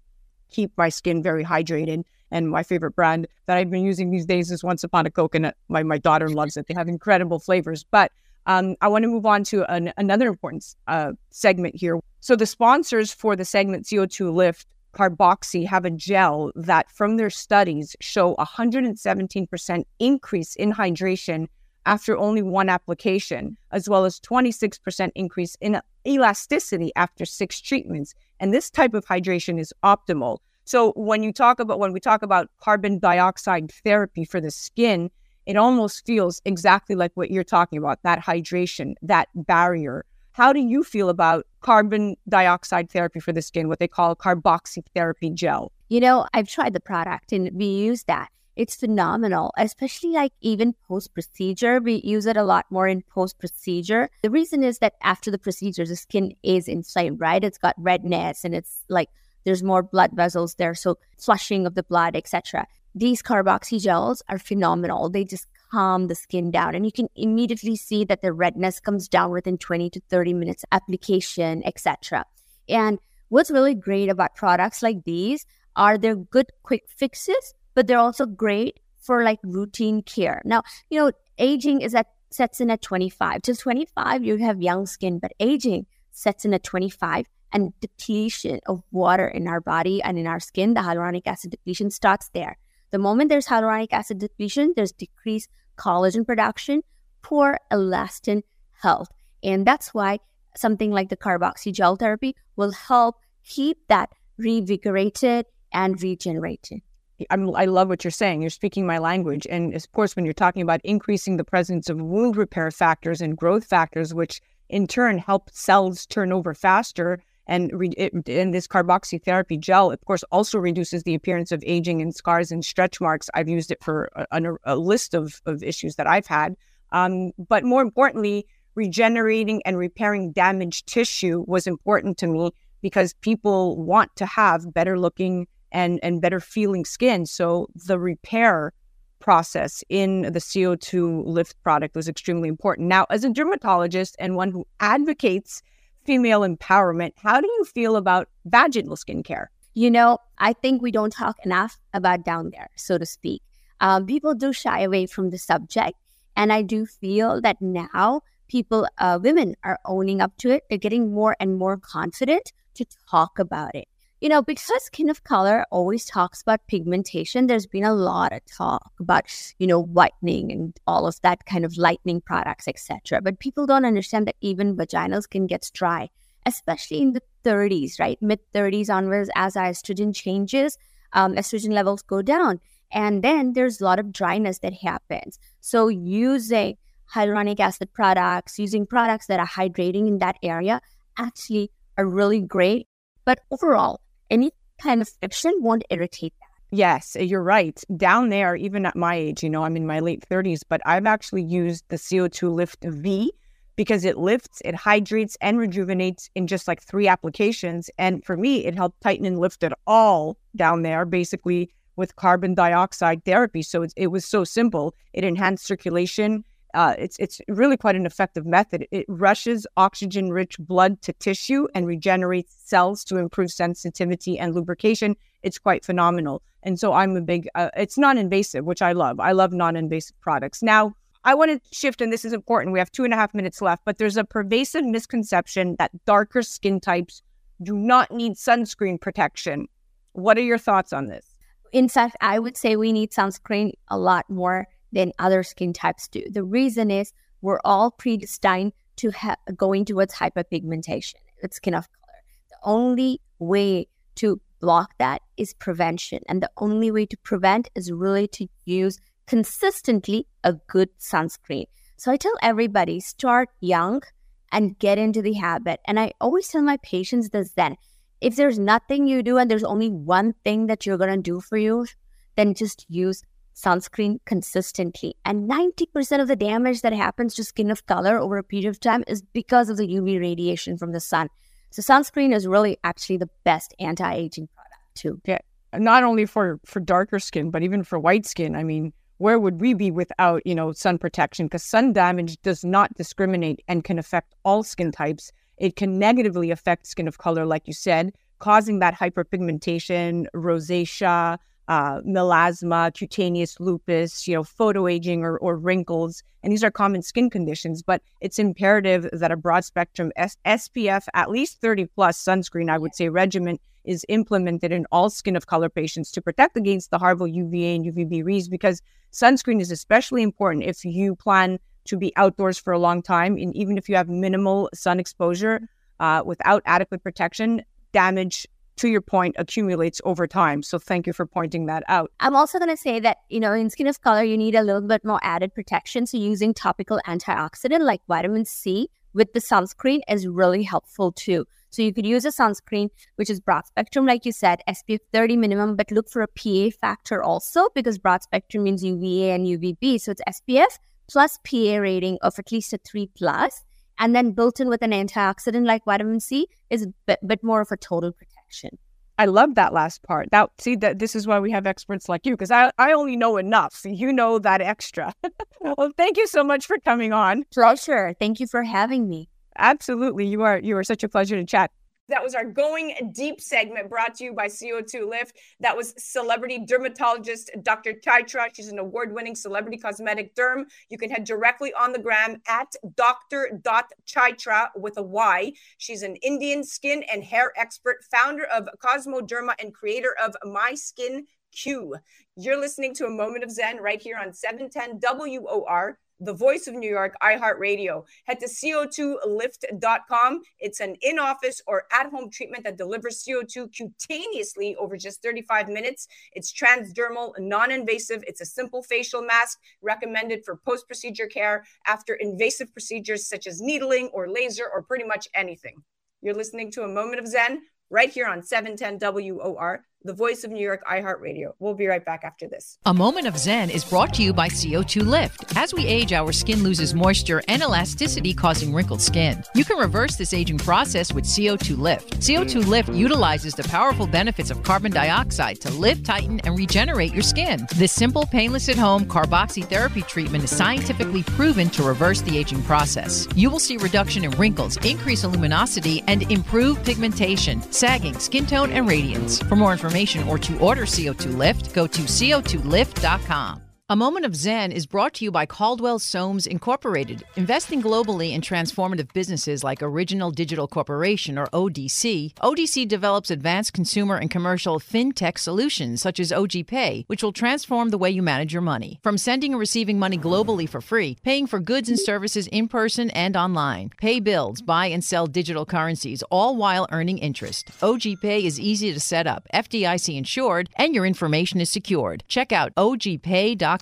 keep my skin very hydrated. And my favorite brand that I've been using these days is Once Upon a Coconut. My, my daughter loves it. They have incredible flavors. But um, I want to move on to an, another important uh, segment here. So, the sponsors for the segment CO2 Lift carboxy have a gel that from their studies show 117% increase in hydration after only one application, as well as 26% increase in elasticity after six treatments. And this type of hydration is optimal. So when you talk about when we talk about carbon dioxide therapy for the skin, it almost feels exactly like what you're talking about, that hydration, that barrier how do you feel about carbon dioxide therapy for the skin, what they call carboxy therapy gel? You know, I've tried the product and we use that. It's phenomenal, especially like even post procedure. We use it a lot more in post procedure. The reason is that after the procedure, the skin is inflamed, right? It's got redness and it's like there's more blood vessels there, so flushing of the blood, etc. These carboxy gels are phenomenal. They just calm the skin down. And you can immediately see that the redness comes down within 20 to 30 minutes application, etc. And what's really great about products like these are they're good quick fixes, but they're also great for like routine care. Now, you know, aging is at sets in at 25. Till 25, you have young skin, but aging sets in at 25 and depletion of water in our body and in our skin, the hyaluronic acid depletion starts there. The moment there's hyaluronic acid depletion, there's decreased collagen production, poor elastin health. And that's why something like the carboxy gel therapy will help keep that revigorated and regenerated. I'm, i love what you're saying. You're speaking my language. And of course, when you're talking about increasing the presence of wound repair factors and growth factors, which in turn help cells turn over faster, and, re- it, and this carboxy therapy gel, of course, also reduces the appearance of aging and scars and stretch marks. I've used it for a, a, a list of, of issues that I've had. Um, but more importantly, regenerating and repairing damaged tissue was important to me because people want to have better looking and, and better feeling skin. So the repair process in the CO2 lift product was extremely important. Now, as a dermatologist and one who advocates female empowerment. How do you feel about vaginal skincare? You know, I think we don't talk enough about down there, so to speak. Um, people do shy away from the subject. And I do feel that now people, uh, women are owning up to it. They're getting more and more confident to talk about it. You know, because Skin of Color always talks about pigmentation, there's been a lot of talk about, you know, whitening and all of that kind of lightening products, etc. But people don't understand that even vaginal skin gets dry, especially in the 30s, right? Mid 30s onwards, as our estrogen changes, um, estrogen levels go down. And then there's a lot of dryness that happens. So using hyaluronic acid products, using products that are hydrating in that area actually are really great. But overall, any kind of friction won't irritate that. Yes, you're right. Down there, even at my age, you know, I'm in my late 30s, but I've actually used the CO2 Lift V because it lifts, it hydrates, and rejuvenates in just like three applications. And for me, it helped tighten and lift it all down there, basically with carbon dioxide therapy. So it, it was so simple. It enhanced circulation, uh, it's it's really quite an effective method. It rushes oxygen-rich blood to tissue and regenerates cells to improve sensitivity and lubrication. It's quite phenomenal. And so I'm a big. Uh, it's non-invasive, which I love. I love non-invasive products. Now I want to shift, and this is important. We have two and a half minutes left, but there's a pervasive misconception that darker skin types do not need sunscreen protection. What are your thoughts on this? In fact, I would say we need sunscreen a lot more than other skin types do. The reason is we're all predestined to ha- going towards hyperpigmentation with skin of color. The only way to block that is prevention. And the only way to prevent is really to use consistently a good sunscreen. So I tell everybody start young and get into the habit. And I always tell my patients this then if there's nothing you do and there's only one thing that you're going to do for you, then just use sunscreen consistently. And 90% of the damage that happens to skin of color over a period of time is because of the UV radiation from the sun. So sunscreen is really actually the best anti-aging product too. Yeah. Not only for for darker skin, but even for white skin. I mean, where would we be without, you know, sun protection? Because sun damage does not discriminate and can affect all skin types. It can negatively affect skin of color, like you said, causing that hyperpigmentation, rosacea, uh, melasma, cutaneous lupus, you know, photoaging or, or wrinkles. And these are common skin conditions, but it's imperative that a broad spectrum S- SPF, at least 30 plus sunscreen, I would say, regimen is implemented in all skin of color patients to protect against the harmful UVA and UVB rays because sunscreen is especially important if you plan to be outdoors for a long time. And even if you have minimal sun exposure uh, without adequate protection, damage to your point, accumulates over time. So thank you for pointing that out. I'm also going to say that, you know, in skin of color, you need a little bit more added protection. So using topical antioxidant like vitamin C with the sunscreen is really helpful too. So you could use a sunscreen, which is broad spectrum, like you said, SPF 30 minimum, but look for a PA factor also because broad spectrum means UVA and UVB. So it's SPF plus PA rating of at least a 3 plus, And then built in with an antioxidant like vitamin C is a bit, bit more of a total protection action. I love that last part. That see that this is why we have experts like you because I, I only know enough. So you know that extra. well, thank you so much for coming on. Pleasure. Thank you for having me. Absolutely. You are you are such a pleasure to chat. That was our Going Deep segment brought to you by CO2 Lift. That was celebrity dermatologist Dr. Chytra. She's an award winning celebrity cosmetic derm. You can head directly on the gram at dr.chytra with a Y. She's an Indian skin and hair expert, founder of Kosmoderma, and creator of My Skin Q. You're listening to a moment of Zen right here on 710 WOR the voice of New York, iHeartRadio. Head to CO2lift.com. It's an in office or at home treatment that delivers CO2 cutaneously over just 35 minutes. It's transdermal, non invasive. It's a simple facial mask recommended for post procedure care after invasive procedures such as needling or laser or pretty much anything. You're listening to a moment of Zen right here on 710 WOR, the voice of New York iHeartRadio. We'll be right back after this. A moment of Zen is brought to you by CO2 Lift. As we age, our skin loses moisture and elasticity, causing wrinkled skin. You can reverse this aging process with CO2 Lift. CO2 mm. Lift utilizes the powerful benefits of carbon dioxide to lift, tighten, and regenerate your skin. This simple, painless at home carboxytherapy treatment is scientifically proven to reverse the aging process. You will see reduction in wrinkles, increase luminosity, and improve pigmentation, sagging, skin tone, and radiance. For more information or to order CO2 Lift, go to co2lift.com. A Moment of Zen is brought to you by Caldwell Soames Incorporated, investing globally in transformative businesses like Original Digital Corporation or ODC. ODC develops advanced consumer and commercial fintech solutions such as OG Pay, which will transform the way you manage your money. From sending and receiving money globally for free, paying for goods and services in person and online, pay bills, buy and sell digital currencies, all while earning interest. OG Pay is easy to set up, FDIC insured, and your information is secured. Check out ogpay.com.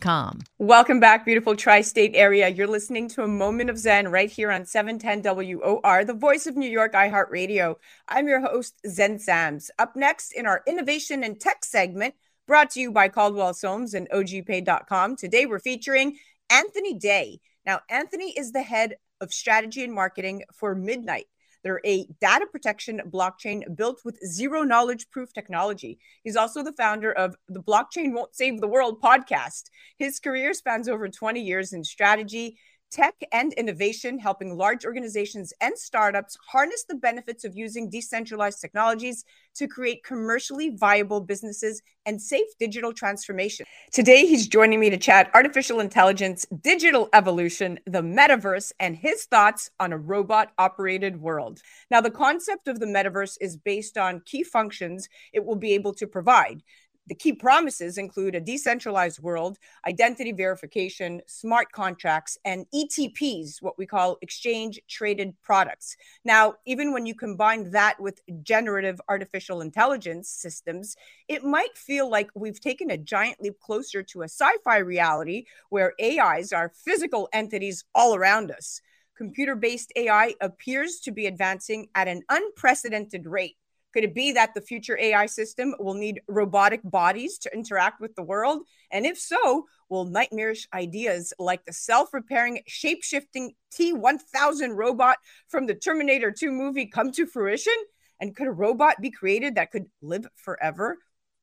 Welcome back, beautiful tri state area. You're listening to a moment of Zen right here on 710 WOR, the voice of New York iHeartRadio. I'm your host, Zen Sams. Up next in our innovation and tech segment, brought to you by Caldwell Soames and OGPay.com. Today we're featuring Anthony Day. Now, Anthony is the head of strategy and marketing for Midnight. They're a data protection blockchain built with zero knowledge proof technology. He's also the founder of the Blockchain Won't Save the World podcast. His career spans over 20 years in strategy, tech and innovation, helping large organizations and startups harness the benefits of using decentralized technologies to create commercially viable businesses and safe digital transformation. Today, he's joining me to chat artificial intelligence, digital evolution, the metaverse, and his thoughts on a robot operated world. Now, the concept of the metaverse is based on key functions it will be able to provide. The key promises include a decentralized world, identity verification, smart contracts, and ETPs, what we call exchange traded products. Now, even when you combine that with generative artificial intelligence systems, it might feel like we've taken a giant leap closer to a sci fi reality where AIs are physical entities all around us. Computer based AI appears to be advancing at an unprecedented rate. Could it be that the future AI system will need robotic bodies to interact with the world? And if so, will nightmarish ideas like the self repairing, shape shifting T 1000 robot from the Terminator 2 movie come to fruition? And could a robot be created that could live forever?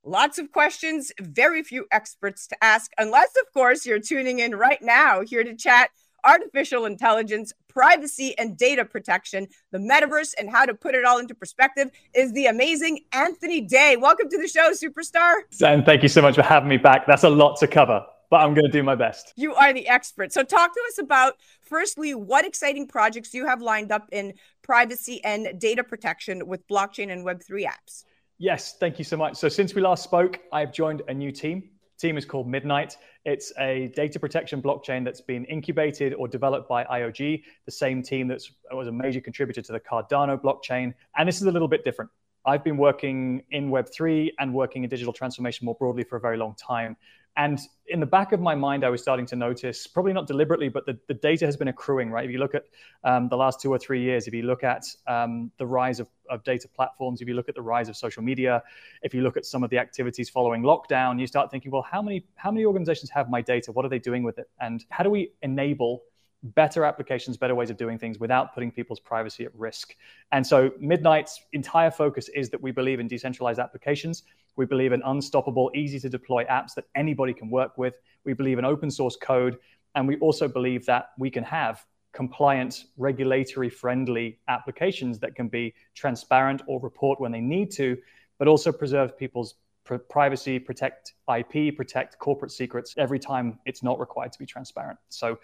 Lots of questions, very few experts to ask, unless, of course, you're tuning in right now here to chat artificial intelligence, privacy and data protection, the metaverse, and how to put it all into perspective is the amazing Anthony Day. Welcome to the show, superstar. And thank you so much for having me back. That's a lot to cover but I'm going to do my best. You are the expert. So, talk to us about firstly, what exciting projects you have lined up in privacy and data protection with blockchain and Web3 apps. Yes, thank you so much. So, since we last spoke, I've joined a new team team is called Midnight. It's a data protection blockchain that's been incubated or developed by IOG, the same team that was a major contributor to the Cardano blockchain. And this is a little bit different. I've been working in Web3 and working in digital transformation more broadly for a very long time. And in the back of my mind, I was starting to notice, probably not deliberately, but the, the data has been accruing, right? If you look at um, the last two or three years, if you look at um, the rise of, of data platforms, if you look at the rise of social media, if you look at some of the activities following lockdown, you start thinking, well, how many how many organizations have my data? What are they doing with it? And how do we enable better applications, better ways of doing things without putting people's privacy at risk. And so Midnight's entire focus is that we believe in decentralized applications. We believe in unstoppable, easy to deploy apps that anybody can work with. We believe in open source code. And we also believe that we can have compliant, regulatory friendly applications that can be transparent or report when they need to, but also preserve people's pr- privacy, protect IP, protect corporate secrets every time it's not required to be transparent. So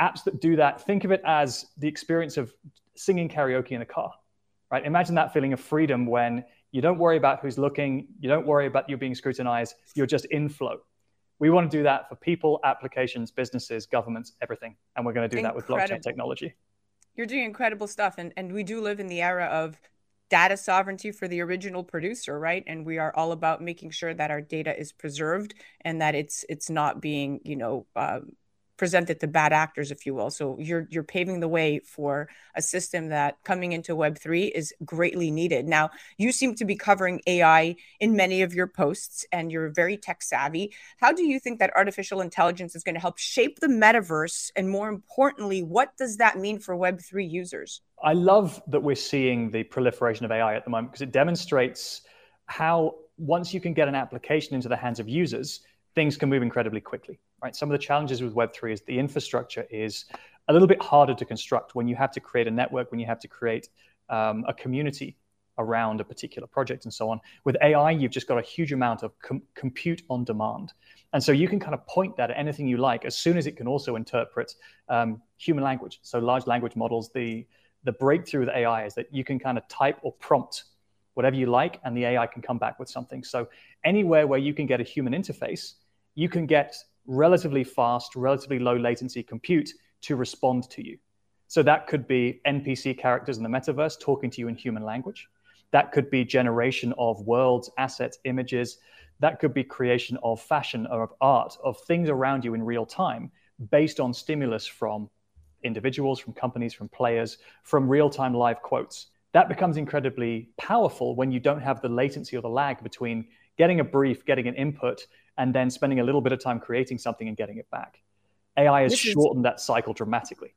apps that do that, think of it as the experience of singing karaoke in a car, right? Imagine that feeling of freedom when you don't worry about who's looking, you don't worry about you being scrutinized, you're just in flow. We want to do that for people, applications, businesses, governments, everything. And we're going to do Incredible. that with blockchain technology. You're doing incredible stuff. And, and we do live in the era of data sovereignty for the original producer right and we are all about making sure that our data is preserved and that it's it's not being you know um, presented to bad actors, if you will. So you're you're paving the way for a system that coming into Web three is greatly needed. Now you seem to be covering AI in many of your posts, and you're very tech savvy. How do you think that artificial intelligence is going to help shape the metaverse, and more importantly, what does that mean for Web three users? I love that we're seeing the proliferation of AI at the moment because it demonstrates how once you can get an application into the hands of users, things can move incredibly quickly right? Some of the challenges with Web3 is the infrastructure is a little bit harder to construct when you have to create a network, when you have to create um, a community around a particular project and so on. With AI, you've just got a huge amount of com- compute on demand. And so you can kind of point that at anything you like as soon as it can also interpret um, human language. So large language models, the, the breakthrough with AI is that you can kind of type or prompt whatever you like, and the AI can come back with something. So anywhere where you can get a human interface, you can get relatively fast, relatively low latency compute to respond to you. So that could be NPC characters in the metaverse talking to you in human language. That could be generation of worlds, assets, images. That could be creation of fashion or of art, of things around you in real time based on stimulus from individuals, from companies, from players, from real time live quotes. That becomes incredibly powerful when you don't have the latency or the lag between getting a brief, getting an input, and then spending a little bit of time creating something and getting it back. AI has this shortened is, that cycle dramatically.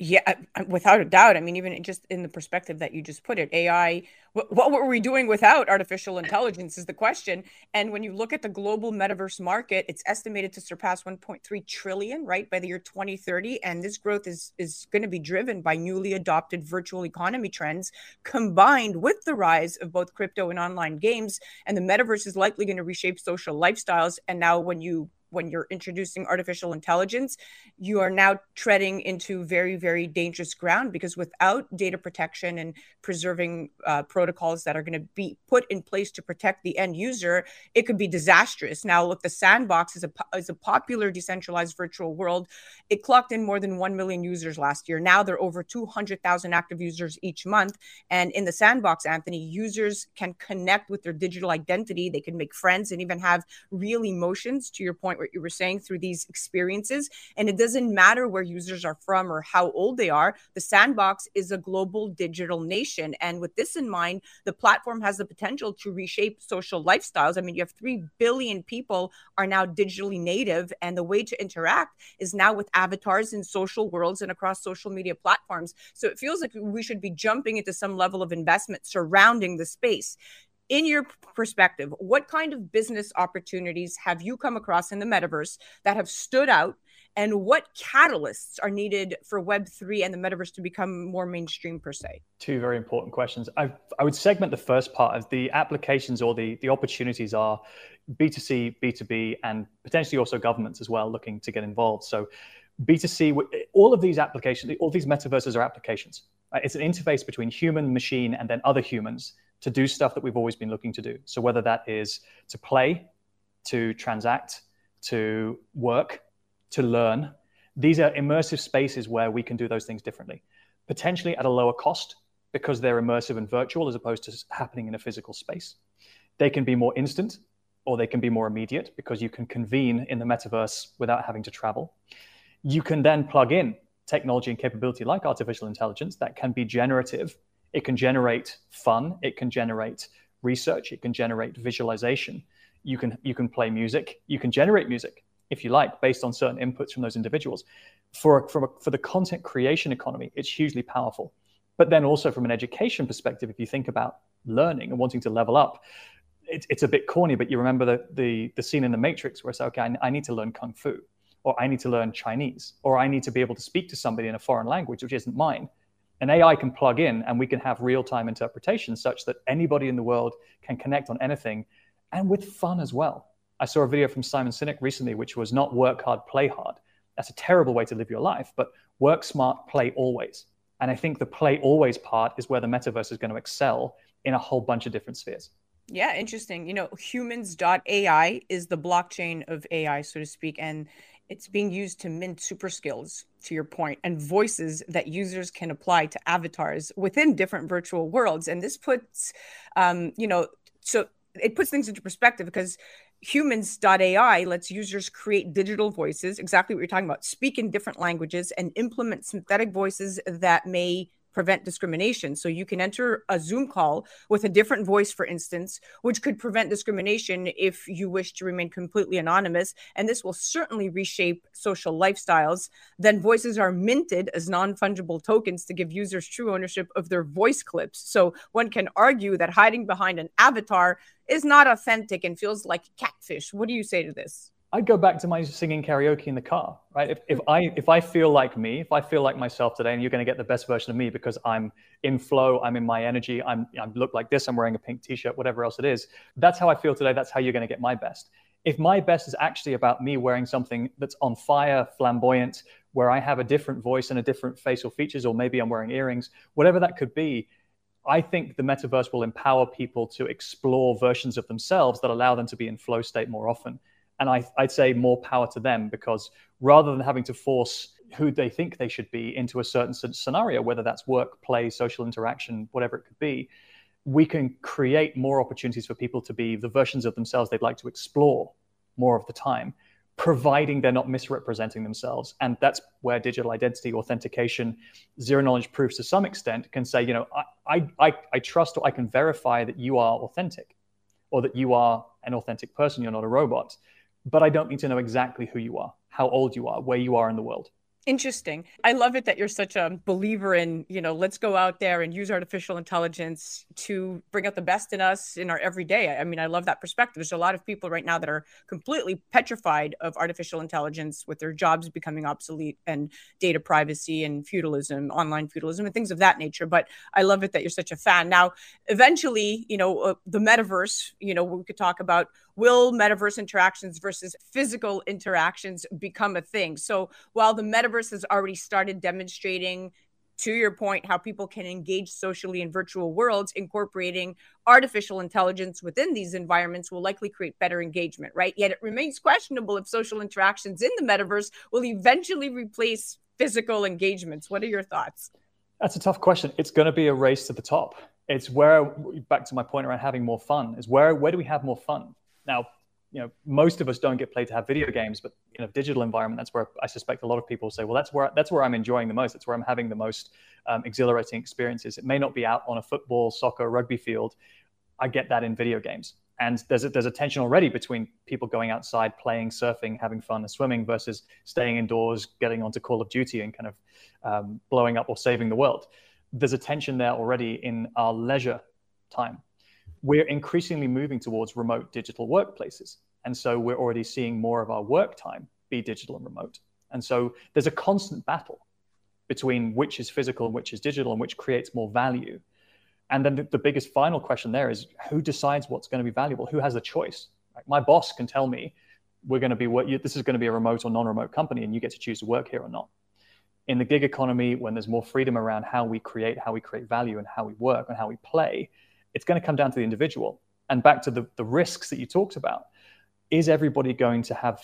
Yeah, without a doubt. I mean, even just in the perspective that you just put it, AI, what, what were we doing without artificial intelligence is the question. And when you look at the global metaverse market, it's estimated to surpass 1.3 trillion, right, by the year 2030. And this growth is, is going to be driven by newly adopted virtual economy trends combined with the rise of both crypto and online games. And the metaverse is likely going to reshape social lifestyles. And now, when you when you're introducing artificial intelligence, you are now treading into very, very dangerous ground because without data protection and preserving uh, protocols that are going to be put in place to protect the end user, it could be disastrous. Now, look, the sandbox is a, is a popular decentralized virtual world. It clocked in more than 1 million users last year. Now there are over 200,000 active users each month. And in the sandbox, Anthony, users can connect with their digital identity. They can make friends and even have real emotions, to your point, what you were saying through these experiences. And it doesn't matter where users are from or how old they are. The sandbox is a global digital nation. And with this in mind, the platform has the potential to reshape social lifestyles. I mean, you have 3 billion people are now digitally native. And the way to interact is now with avatars in social worlds and across social media platforms. So it feels like we should be jumping into some level of investment surrounding the space in your perspective, what kind of business opportunities have you come across in the metaverse that have stood out? And what catalysts are needed for Web3 and the metaverse to become more mainstream, per se? Two very important questions. I, I would segment the first part as the applications or the, the opportunities are B2C, B2B, and potentially also governments as well looking to get involved. So, B2C, all of these applications, all these metaverses are applications. Uh, it's an interface between human, machine, and then other humans to do stuff that we've always been looking to do. So whether that is to play, to transact, to work, to learn, these are immersive spaces where we can do those things differently, potentially at a lower cost because they're immersive and virtual as opposed to happening in a physical space. They can be more instant or they can be more immediate because you can convene in the metaverse without having to travel. You can then plug in technology and capability like artificial intelligence that can be generative it can generate fun, it can generate research, it can generate visualization. You can you can play music, you can generate music if you like based on certain inputs from those individuals. For from for the content creation economy, it's hugely powerful. But then also from an education perspective, if you think about learning and wanting to level up, it, it's a bit corny, but you remember the, the, the scene in The Matrix where it's okay, I, I, need to learn Kung Fu, or I need to learn Chinese, or I need to be able to speak to somebody in a foreign language, which isn't mine an AI can plug in and we can have real time interpretation such that anybody in the world can connect on anything and with fun as well. I saw a video from Simon Sinek recently, which was not work hard, play hard. That's a terrible way to live your life, but work smart, play always. And I think the play always part is where the metaverse is going to excel in a whole bunch of different spheres. Yeah, interesting. You know, humans.ai is the blockchain of AI, so to speak. And it's being used to mint super skills to your point and voices that users can apply to avatars within different virtual worlds. And this puts um, you know so it puts things into perspective because humans.ai lets users create digital voices, exactly what you're talking about, speak in different languages and implement synthetic voices that may prevent discrimination. So you can enter a Zoom call with a different voice, for instance, which could prevent discrimination if you wish to remain completely anonymous. And this will certainly reshape social lifestyles. Then voices are minted as non fungible tokens to give users true ownership of their voice clips. So one can argue that hiding behind an avatar is not authentic and feels like catfish. What do you say to this? I'd go back to my singing karaoke in the car, right? If, if I if I feel like me, if I feel like myself today, and you're going to get the best version of me because I'm in flow, I'm in my energy, I'm I look like this, I'm wearing a pink t-shirt, whatever else it is. That's how I feel today. That's how you're going to get my best. If my best is actually about me wearing something that's on fire, flamboyant, where I have a different voice and a different facial features, or maybe I'm wearing earrings, whatever that could be, I think the metaverse will empower people to explore versions of themselves that allow them to be in flow state more often and I, would say more power to them because rather than having to force who they think they should be into a certain scenario, whether that's work, play, social interaction, whatever it could be, we can create more opportunities for people to be the versions of themselves they'd like to explore more of the time, providing they're not misrepresenting themselves. And that's where digital identity, authentication, zero knowledge proofs to some extent can say, you know, I, I, I trust or I can verify that you are authentic or that you are an authentic person, you're not a robot but I don't need to know exactly who you are, how old you are, where you are in the world. Interesting. I love it that you're such a believer in, you know, let's go out there and use artificial intelligence to bring out the best in us in our everyday. I mean, I love that perspective. There's a lot of people right now that are completely petrified of artificial intelligence with their jobs becoming obsolete and data privacy and feudalism, online feudalism, and things of that nature. But I love it that you're such a fan. Now, eventually, you know, uh, the metaverse, you know, we could talk about will metaverse interactions versus physical interactions become a thing? So while the metaverse has already started demonstrating to your point, how people can engage socially in virtual worlds, incorporating artificial intelligence within these environments will likely create better engagement, right? Yet it remains questionable if social interactions in the metaverse will eventually replace physical engagements. What are your thoughts? That's a tough question. It's going to be a race to the top. It's where, back to my point around having more fun, is where where do we have more fun? Now, you know, most of us don't get played to have video games, but in a digital environment, that's where I suspect a lot of people say, well, that's where that's where I'm enjoying the most. That's where I'm having the most um, exhilarating experiences. It may not be out on a football, soccer, rugby field. I get that in video games, and there's a, there's a tension already between people going outside, playing, surfing, having fun, and swimming versus staying indoors, getting onto Call of Duty, and kind of um, blowing up or saving the world. There's a tension there already in our leisure time we're increasingly moving towards remote digital workplaces. And so we're already seeing more of our work time be digital and remote. And so there's a constant battle between which is physical and which is digital and which creates more value. And then the, the biggest final question there is who decides what's going to be valuable? Who has the choice? My boss can tell me we're going to be what this is going to be a remote or non-remote company and you get to choose to work here or not. In the gig economy, when there's more freedom around how we create, how we create value and how we work and how we play, it's going to come down to the individual. And back to the, the risks that you talked about. Is everybody going to have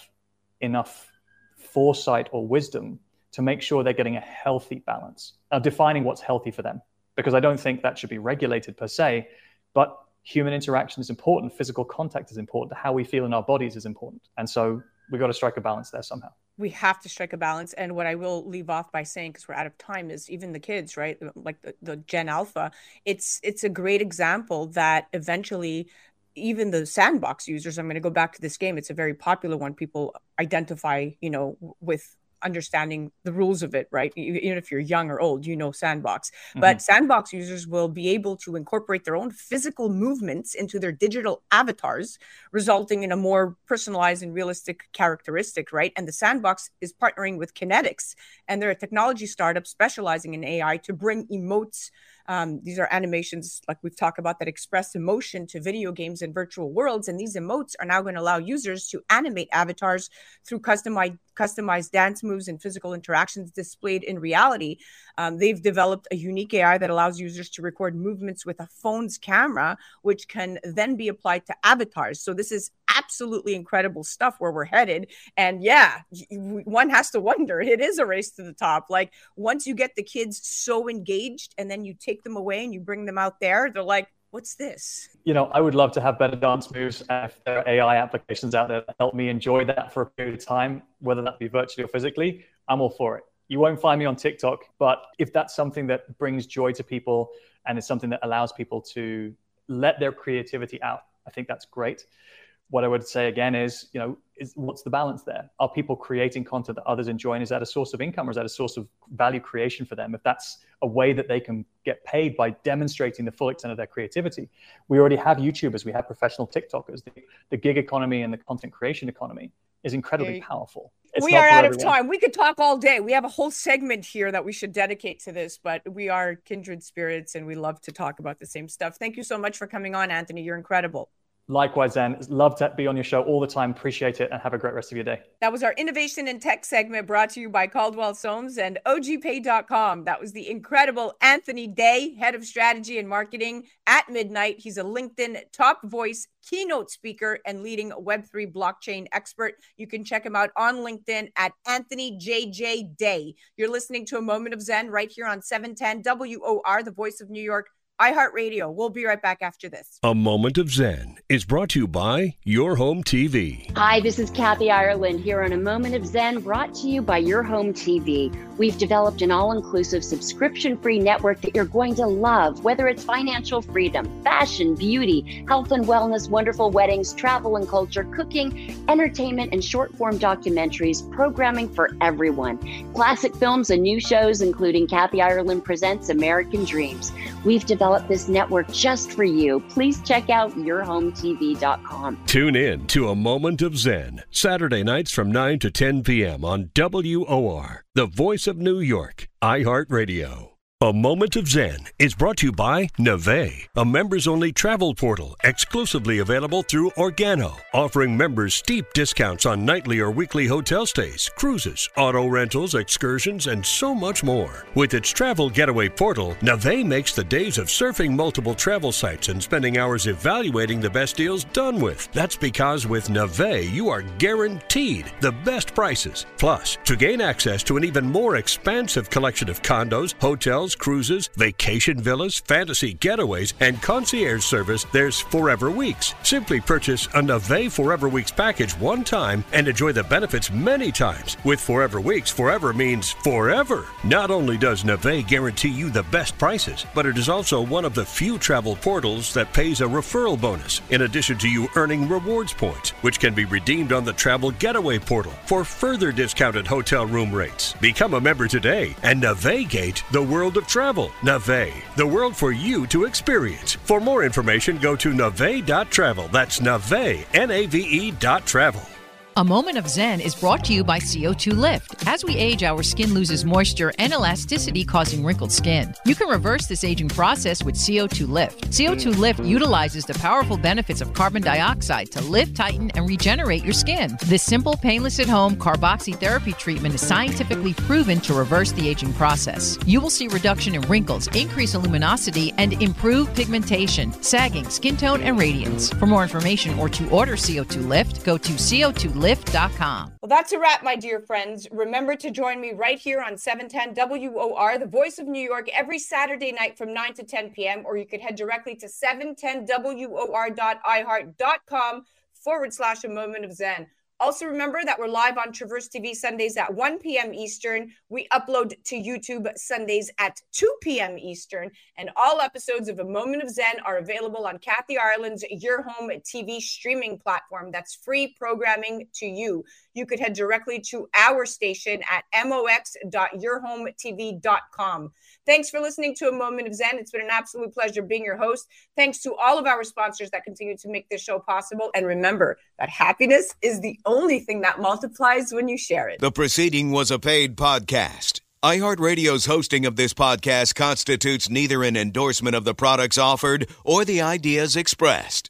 enough foresight or wisdom to make sure they're getting a healthy balance? Now, defining what's healthy for them, because I don't think that should be regulated per se, but human interaction is important, physical contact is important, how we feel in our bodies is important. And so we've got to strike a balance there somehow we have to strike a balance. And what I will leave off by saying, because we're out of time, is even the kids, right? Like the, the Gen Alpha, it's it's a great example that eventually even the sandbox users i'm going to go back to this game it's a very popular one people identify you know with understanding the rules of it, right? Even if you're young or old, you know Sandbox. Mm-hmm. But Sandbox users will be able to incorporate their own physical movements into their digital avatars, resulting in a more personalized and realistic characteristic, right? And the Sandbox is partnering with Kinetix, and they're a technology startup specializing in AI to bring emotes um, these are animations, like we've talked about, that express emotion to video games and virtual worlds. And these emotes are now going to allow users to animate avatars through customized customized dance moves and physical interactions displayed in reality. Um, they've developed a unique AI that allows users to record movements with a phone's camera, which can then be applied to avatars. So this is absolutely incredible stuff where we're headed. And yeah, one has to wonder it is a race to the top. Like once you get the kids so engaged and then you take them away and you bring them out there, they're like, What's this? You know, I would love to have better dance moves. if there are AI applications out there that help me enjoy that for a period of time, whether that be virtually or physically, I'm all for it. You won't find me on TikTok, but if that's something that brings joy to people and is something that allows people to let their creativity out, I think that's great. What I would say again is, you know, is what's the balance there? Are people creating content that others enjoy? And is that a source of income or is that a source of value creation for them? If that's a way that they can get paid by demonstrating the full extent of their creativity, we already have YouTubers, we have professional TikTokers. The, the gig economy and the content creation economy is incredibly powerful. It's we are out everyone. of time. We could talk all day. We have a whole segment here that we should dedicate to this, but we are kindred spirits and we love to talk about the same stuff. Thank you so much for coming on, Anthony. You're incredible. Likewise, Zen. Love to be on your show all the time. Appreciate it and have a great rest of your day. That was our innovation and tech segment brought to you by Caldwell Soames and OGPay.com. That was the incredible Anthony Day, head of strategy and marketing at Midnight. He's a LinkedIn top voice, keynote speaker, and leading Web3 blockchain expert. You can check him out on LinkedIn at Anthony JJ Day. You're listening to a moment of Zen right here on 710 WOR, the voice of New York iHeartRadio. We'll be right back after this. A Moment of Zen is brought to you by Your Home TV. Hi, this is Kathy Ireland here on A Moment of Zen, brought to you by Your Home TV. We've developed an all inclusive subscription free network that you're going to love, whether it's financial freedom, fashion, beauty, health and wellness, wonderful weddings, travel and culture, cooking, entertainment, and short form documentaries, programming for everyone. Classic films and new shows, including Kathy Ireland Presents American Dreams. We've developed developed this network just for you. Please check out yourhometv.com. Tune in to A Moment of Zen, Saturday nights from 9 to 10 p.m. on WOR, the voice of New York, iHeartRadio. A Moment of Zen is brought to you by Nave, a members only travel portal exclusively available through Organo, offering members steep discounts on nightly or weekly hotel stays, cruises, auto rentals, excursions, and so much more. With its travel getaway portal, Nave makes the days of surfing multiple travel sites and spending hours evaluating the best deals done with. That's because with Nave, you are guaranteed the best prices. Plus, to gain access to an even more expansive collection of condos, hotels, hotels, cruises, vacation villas, fantasy getaways, and concierge service, there's Forever Weeks. Simply purchase a Nave Forever Weeks package one time and enjoy the benefits many times. With Forever Weeks, forever means forever. Not only does Nave guarantee you the best prices, but it is also one of the few travel portals that pays a referral bonus, in addition to you earning rewards points, which can be redeemed on the Travel Getaway portal for further discounted hotel room rates. Become a member today and navigate the world of travel. Nave, the world for you to experience. For more information, go to nave.travel. That's nave, N-A-V-E dot travel. A Moment of Zen is brought to you by CO2 Lift. As we age, our skin loses moisture and elasticity, causing wrinkled skin. You can reverse this aging process with CO2 Lift. CO2 Lift utilizes the powerful benefits of carbon dioxide to lift, tighten, and regenerate your skin. This simple, painless at home carboxytherapy treatment is scientifically proven to reverse the aging process. You will see reduction in wrinkles, increase in luminosity, and improve pigmentation, sagging, skin tone, and radiance. For more information or to order CO2 Lift, go to CO2Lift lift.com. Well, that's a wrap, my dear friends. Remember to join me right here on 710 WOR, the voice of New York, every Saturday night from 9 to 10 p.m. Or you could head directly to 710WOR.iheart.com forward slash a moment of Zen. Also, remember that we're live on Traverse TV Sundays at 1 p.m. Eastern. We upload to YouTube Sundays at 2 p.m. Eastern. And all episodes of A Moment of Zen are available on Kathy Ireland's Your Home TV streaming platform. That's free programming to you. You could head directly to our station at mox.yourhometv.com. Thanks for listening to A Moment of Zen. It's been an absolute pleasure being your host. Thanks to all of our sponsors that continue to make this show possible. And remember that happiness is the only thing that multiplies when you share it. The proceeding was a paid podcast. iHeartRadio's hosting of this podcast constitutes neither an endorsement of the products offered or the ideas expressed.